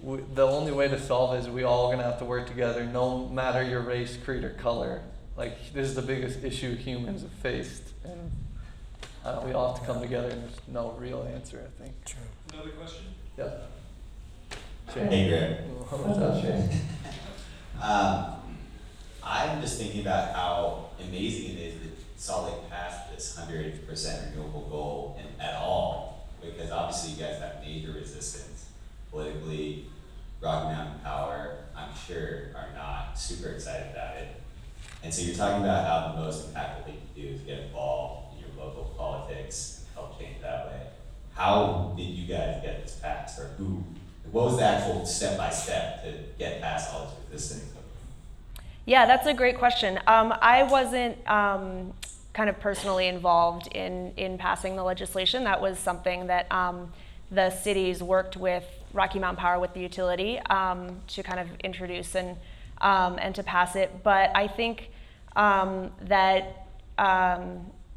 we, the only way to solve it is we all gonna have to work together, no matter your race, creed, or color. Like this is the biggest issue humans have faced, and uh, we all have to come together. And there's no real answer, I think.
True.
Another question?
Yeah.
Hey, Greg.
What's up, Shane?
Um, I'm just thinking about how amazing it is that Salt Lake passed this hundred percent renewable goal and at all, because obviously you guys have major resistance politically. Rocky Mountain Power, I'm sure, are not super excited about it. And so you're talking about how the most impactful thing to do is get involved in your local politics and help change that way. how did you guys get this passed, or who, what was the actual step by step to get past all this thing?
Yeah, that's a great question. Um, I wasn't um, kind of personally involved in, in passing the legislation. That was something that um, the cities worked with Rocky Mountain Power with the utility um, to kind of introduce and, um, and to pass it. But I think um, that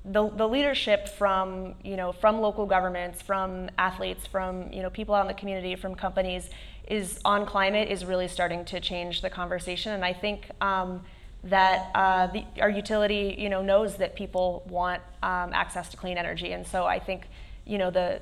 the, the leadership from you know from local governments, from athletes, from you know people out in the community, from companies is on climate is really starting to change the conversation, and I think um, that uh, the, our utility you know knows that people want um, access to clean energy, and so I think you know the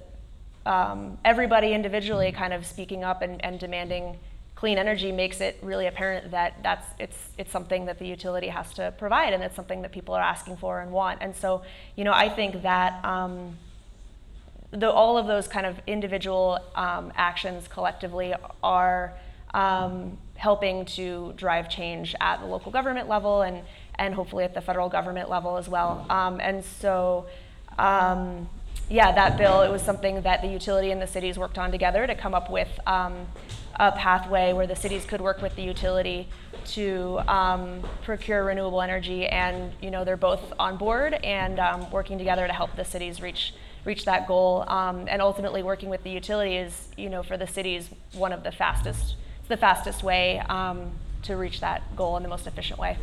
um, everybody individually kind of speaking up and, and demanding clean energy makes it really apparent that that's it's it's something that the utility has to provide and it's something that people are asking for and want. And so you know I think that um, the, all of those kind of individual um, actions collectively are um, helping to drive change at the local government level and and hopefully at the federal government level as well. Um, and so um, yeah, that bill, it was something that the utility and the cities worked on together to come up with um, a pathway where the cities could work with the utility to um, procure renewable energy, and you know they're both on board and um, working together to help the cities reach reach that goal. Um, and ultimately, working with the utility is you know for the cities one of the fastest the fastest way um, to reach that goal in the most efficient way.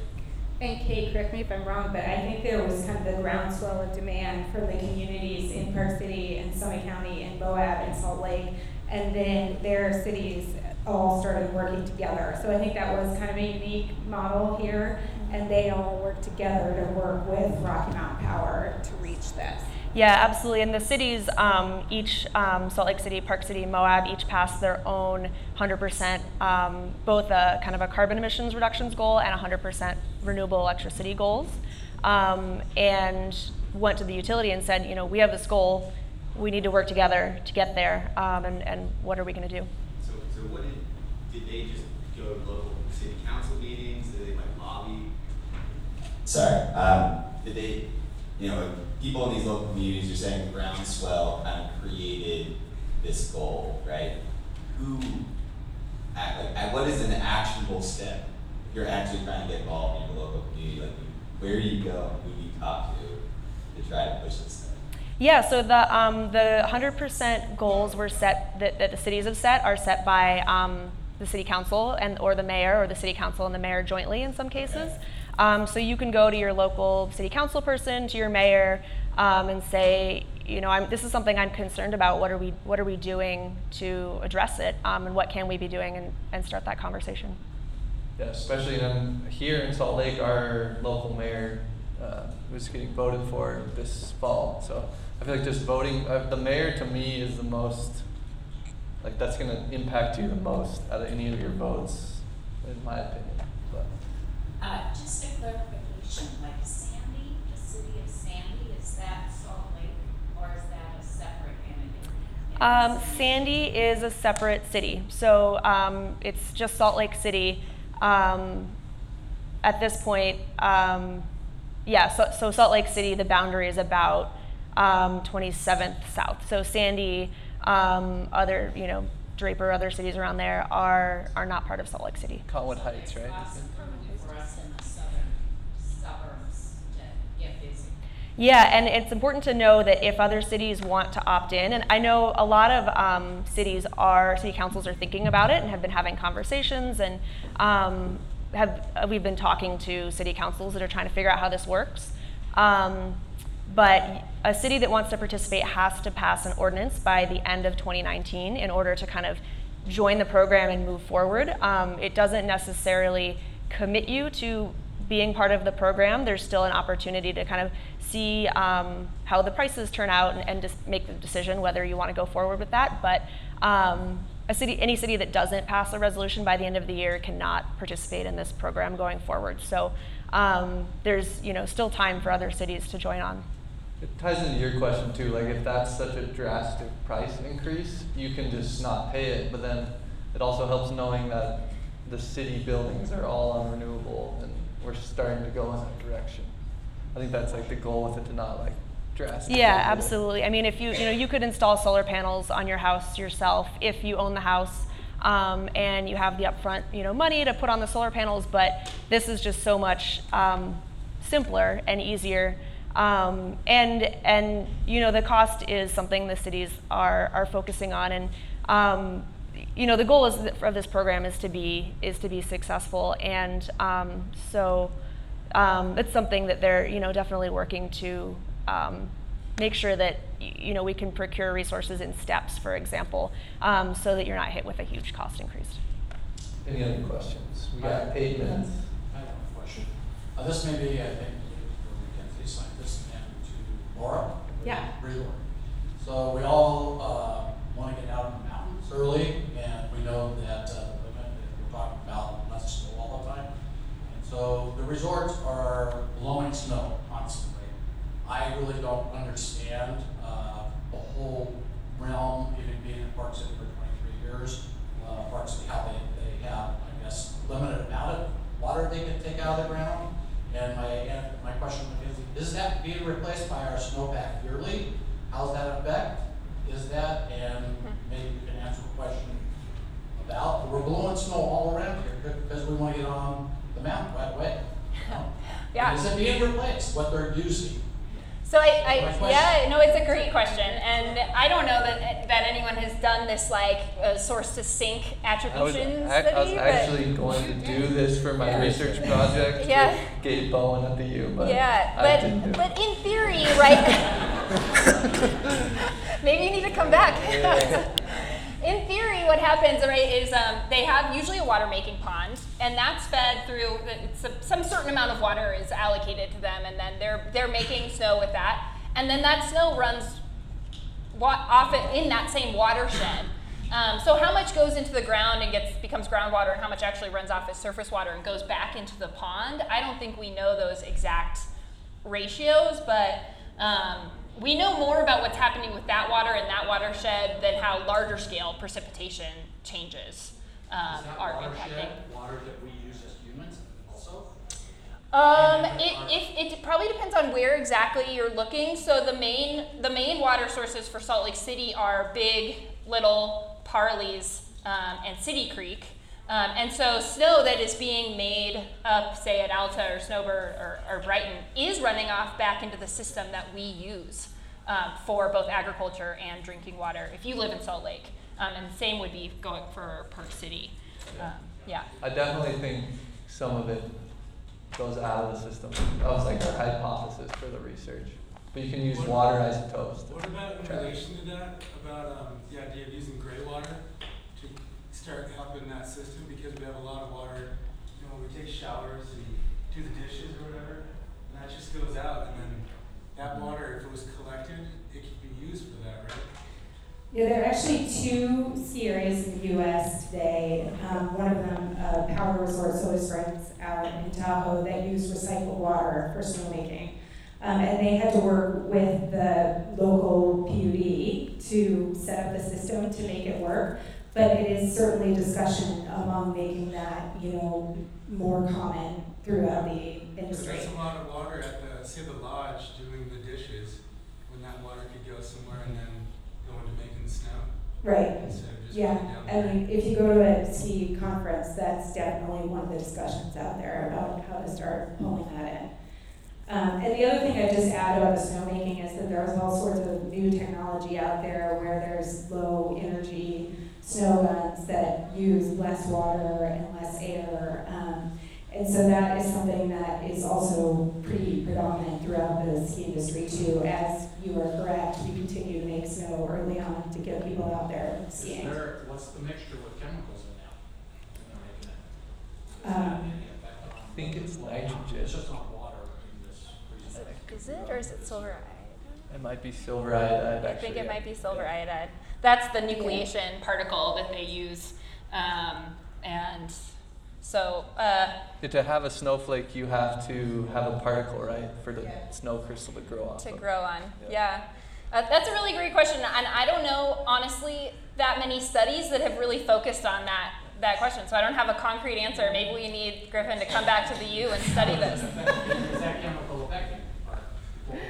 And Kate, correct me if I'm wrong, but I think there was kind of the groundswell of demand for the communities in Park City and Summit County and Moab and Salt Lake. And then their cities all started working together. So I think that was kind of a unique model here. And they all worked together to work with Rocky Mountain Power to reach this.
Yeah, absolutely. And the cities, um, each um, Salt Lake City, Park City, Moab, each passed their own 100%, um, both a kind of a carbon emissions reductions goal and 100% renewable electricity goals, um, and went to the utility and said, you know, we have this goal, we need to work together to get there, um, and, and what are we going to do?
So, so what did, did they just go to local city council meetings? Did they like lobby? Sorry, um, did they, you know, people in these local communities are saying the groundswell kind of created this goal, right? Who, act, like, at what is an actionable step? If you're actually trying to get involved in your local community, like, where do you go? Who do you talk to to try to push this thing?
Yeah, so the um, the 100% goals were set that, that the cities have set are set by um, the city council and or the mayor or the city council and the mayor jointly in some cases. Um, so you can go to your local city council person, to your mayor, um, and say, you know, I'm, this is something I'm concerned about. What are we What are we doing to address it, um, and what can we be doing, and, and start that conversation.
Yeah, especially in, here in Salt Lake, our local mayor uh, was getting voted for this fall. So I feel like just voting, uh, the mayor to me is the most, like that's going to impact you the most out of any of your votes, in my opinion. But
Uh, just a clarification, like Sandy, the city of Sandy, is that Salt Lake or is that a separate entity?
Um, Sandy is a separate city, so um, it's just Salt Lake City. Um, at this point, um, yeah, so, so Salt Lake City, the boundary is about um, 27th south. So Sandy, um, other, you know, Draper, other cities around there are, are not part of Salt Lake City.
Cottonwood Heights, right?
Possible for us in the southern suburbs to get busy.
Yeah, and it's important to know that if other cities want to opt in, and I know a lot of um, cities are, city councils are thinking about it and have been having conversations, and um, have we've been talking to city councils that are trying to figure out how this works. Um, but a city that wants to participate has to pass an ordinance by the end of 2019 in order to kind of join the program and move forward. Um, it doesn't necessarily commit you to being part of the program. There's still an opportunity to kind of see um, how the prices turn out and, and just make the decision whether you want to go forward with that. But um, a city, any city that doesn't pass a resolution by the end of the year cannot participate in this program going forward. So um, there's you know still time for other cities to join on.
It ties into your question too. Like if that's such a drastic price increase, you can just not pay it. But then it also helps knowing that the city buildings are all on renewable and we're starting to go in that direction. I think that's like the goal with it to not like drastic.
Yeah, absolutely. I mean, if you you know you could install solar panels on your house yourself if you own the house um, and you have the upfront you know money to put on the solar panels. But this is just so much um, simpler and easier. Um, and and you know the cost is something the cities are are focusing on and. Um, you know the goal is of this program is to be is to be successful and um, so um, it's something that they're you know definitely working to um, make sure that you know we can procure resources in steps, for example, um, so that you're not hit with a huge cost increase.
Any other questions? We got eight minutes.
I have a question. Uh, this may be, I think, where we can please sign this and to.
Yeah.
Resort. So we all, uh, wanna get out in the mountains early, and we know that, uh, the limit, that we're talking about less snow all the time. And so the resorts are blowing snow constantly. I really don't understand, uh, the whole realm, even being in Park City for twenty-three years. Uh, Park City, how they, they have, I guess, limited amount of water they can take out of the ground. And my, and my question is, is that being replaced by our snowpack yearly? How's that affect? Is that, and maybe you can answer the question about, we're blowing snow all around here because we wanna get on the mountain right away. <laughs> you know?
Yeah.
Is it being replaced, what they're using?
So I, I yeah, no, it's a great question, and I don't know that that anyone has done this like uh, source to sink
I was,
attribution
ac- I was
but
actually going to do this for my research project
Yeah.
with Gabe Bowen at the U, but
yeah,
I didn't do
but but in theory, right? <laughs> Maybe you need to come back. <laughs> in theory, what happens, right, is um, they have usually a water making pond, and that's fed through a, some certain amount of water is allocated to them, and then they're they're making snow with that, and then that snow runs wa- off in that same watershed. Um, so how much goes into the ground and gets becomes groundwater, and how much actually runs off as surface water and goes back into the pond? I don't think we know those exact ratios, but um, we know more about what's happening with that water in that watershed than how larger scale precipitation changes um,
Is that
are impacting.
Water that we use as humans also?
Um, it, if, it probably depends on where exactly you're looking. So the main the main water sources for Salt Lake City are Big, Little, Parleys, um, and City Creek. Um, and so snow that is being made up, say at Alta or Snowbird or, or Brighton, is running off back into the system that we use um, for both agriculture and drinking water. If you live in Salt Lake, um, and the same would be going for Park City. Um, yeah.
I definitely think some of it goes out of the system. That was like our hypothesis for the research. But you can use water isotopes. to
What about in relation to that, about, um, the idea of using gray water to start helping that system, because we have a lot of water, you know, when we take showers and do the dishes or whatever, and that just goes out, and then that water, if it was collected, it could be used for that, right?
Yeah, there are actually two areas in the U.S. today. Um, one of them, uh, POWDR Resort Soda Springs out in Tahoe, that use recycled water for snowmaking. Um, and they had to work with the local PUD to set up the system to make it work. But it is certainly a discussion among making that, you know, more common throughout the industry.
there's a lot of water at the, say the lodge doing the dishes, when that water could go somewhere and then go into making snow,
Right.
instead of just
Yeah,
going down
I
there.
mean, if you go to a ski conference, that's definitely one of the discussions out there about how to start pulling that in. Um, and the other thing I just add about the snowmaking is that there's all sorts of new technology out there where there's low energy snow guns that use less water and less air. Um, and so that is something that is also pretty predominant throughout the ski industry too. As you are correct, we continue to make snow early on to get people out there
Is
skiing.
there, what's the mixture with chemicals in that? when they're making it? Is
Um,
any effect on-
I think it's nitrogen.
It's just not water in this presentation.
Is it or is it silver iodide?
It might be silver iodide,
I
actually.
think it might be silver iodide. That's the nucleation particle that they use. Um, and so, uh,
To have a snowflake, you have to have a particle, right, for the snow crystal to grow on.
to
of.
grow on,
Yeah.
yeah. Uh, that's a really great question, and I don't know honestly that many studies that have really focused on that that question. So I don't have a concrete answer. Maybe we need Griffin to come back to the U and study this. <laughs>
Is that chemical affecting our people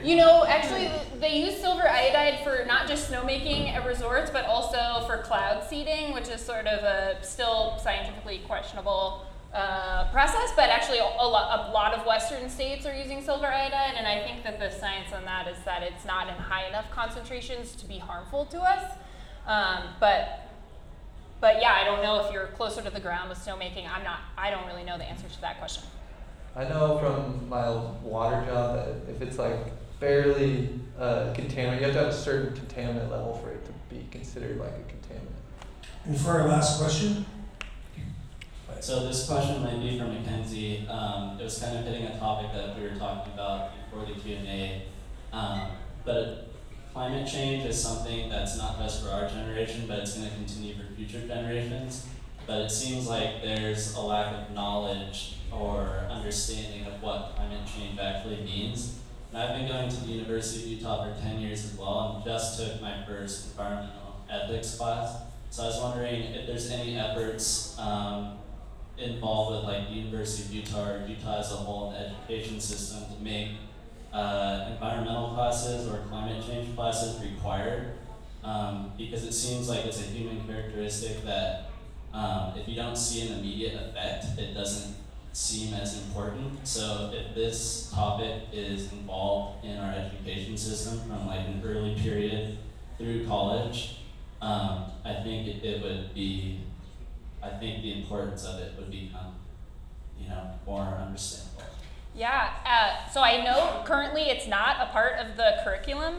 You know, actually, they use silver iodide for not just snowmaking at resorts, but also for cloud seeding, which is sort of a still scientifically questionable uh, process. But actually, a, lot, a lot of Western states are using silver iodide, and I think that the science on that is that it's not in high enough concentrations to be harmful to us. Um, but but yeah, I don't know if you're closer to the ground with snowmaking. I'm not. I don't really know the answer to that question.
I know from my water job that if it's like fairly uh, contaminant, you have to have a certain contaminant level for it to be considered like a contaminant.
And for our last question,
So this question might be from McKenzie. Um, it was kind of hitting a topic that we were talking about before the Q and A. Um, but climate change is something that's not just for our generation, but it's going to continue for future generations. But it seems like there's a lack of knowledge or understanding of what climate change actually means. And I've been going to the University of Utah for 10 years as well and just took my first environmental ethics class. So I was wondering if there's any efforts um, involved with like the University of Utah or Utah as a whole in the education system to make uh, environmental classes or climate change classes required. Um, because it seems like it's a human characteristic that um, if you don't see an immediate effect, it doesn't seem as important. So if this topic is involved in our education system from like an early period through college, um, I think it, it would be, I think the importance of it would become, you know, more understandable.
Yeah, uh, so I know currently it's not a part of the curriculum,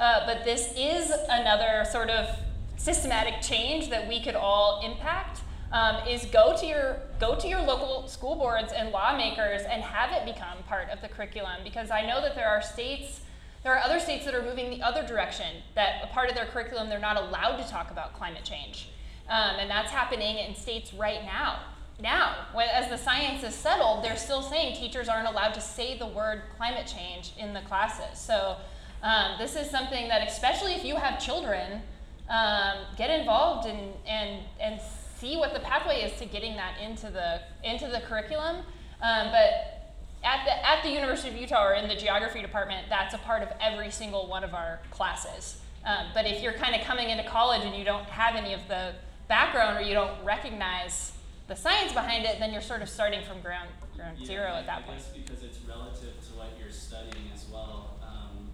uh, but this is another sort of systematic change that we could all impact. Um, is go to your go to your local school boards and lawmakers and have it become part of the curriculum because I know that there are states there are other states that are moving the other direction that a part of their curriculum they're not allowed to talk about climate change. Um, and that's happening in states right now. Now when, as the science is settled they're still saying teachers aren't allowed to say the word climate change in the classes. So um, this is something that especially if you have children um, get involved and and and see what the pathway is to getting that into the into the curriculum. Um, but at the at the University of Utah or in the geography department, that's a part of every single one of our classes. Um, but if you're kind of coming into college and you don't have any of the background or you don't recognize the science behind it, then you're sort of starting from ground ground
Yeah,
zero at that
I
point.
guess because it's relative to what you're studying as well. Um,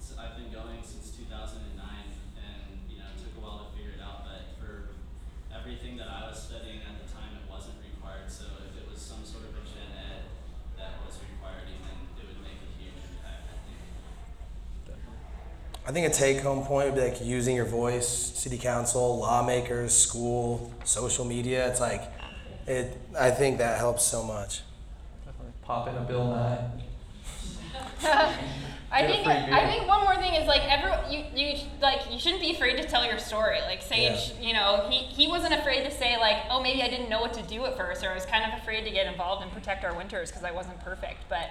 so I've been going since 2009, and you know, it took a while to figure it out. But for everything that I was studying at the time, it wasn't required. So if it was some sort of a gen ed that was required, even it would make a huge impact. I think.
I think a take home point would be like using your voice, city council, lawmakers, school, social media. It's like, it, I think that helps so much.
Definitely pop in a Bill Nye. <laughs>
I think I think one more thing is like every you you like you shouldn't be afraid to tell your story. Like Sage, you know, he he wasn't afraid to say like, oh maybe I didn't know what to do at first, or I was kind of afraid to get involved and protect our winters because I wasn't perfect. But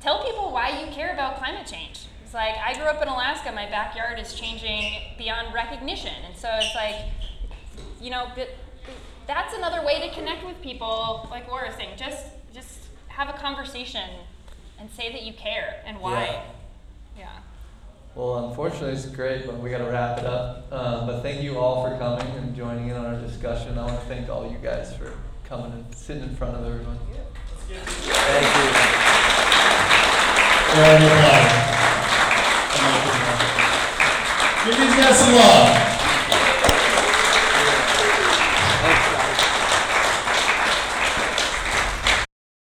tell people why you care about climate change. It's like I grew up in Alaska. My backyard is changing beyond recognition, and so it's like, you know, that's another way to connect with people. Like Laura's saying, just just have a conversation and say that you care and why.
Yeah.
Yeah.
Well, unfortunately, it's great, but we got to wrap it up. Um, but thank you all for coming and joining in on our discussion. I want to thank all you guys for coming and sitting in front of everyone.
Thank you.
Round of applause. Give these guys some love.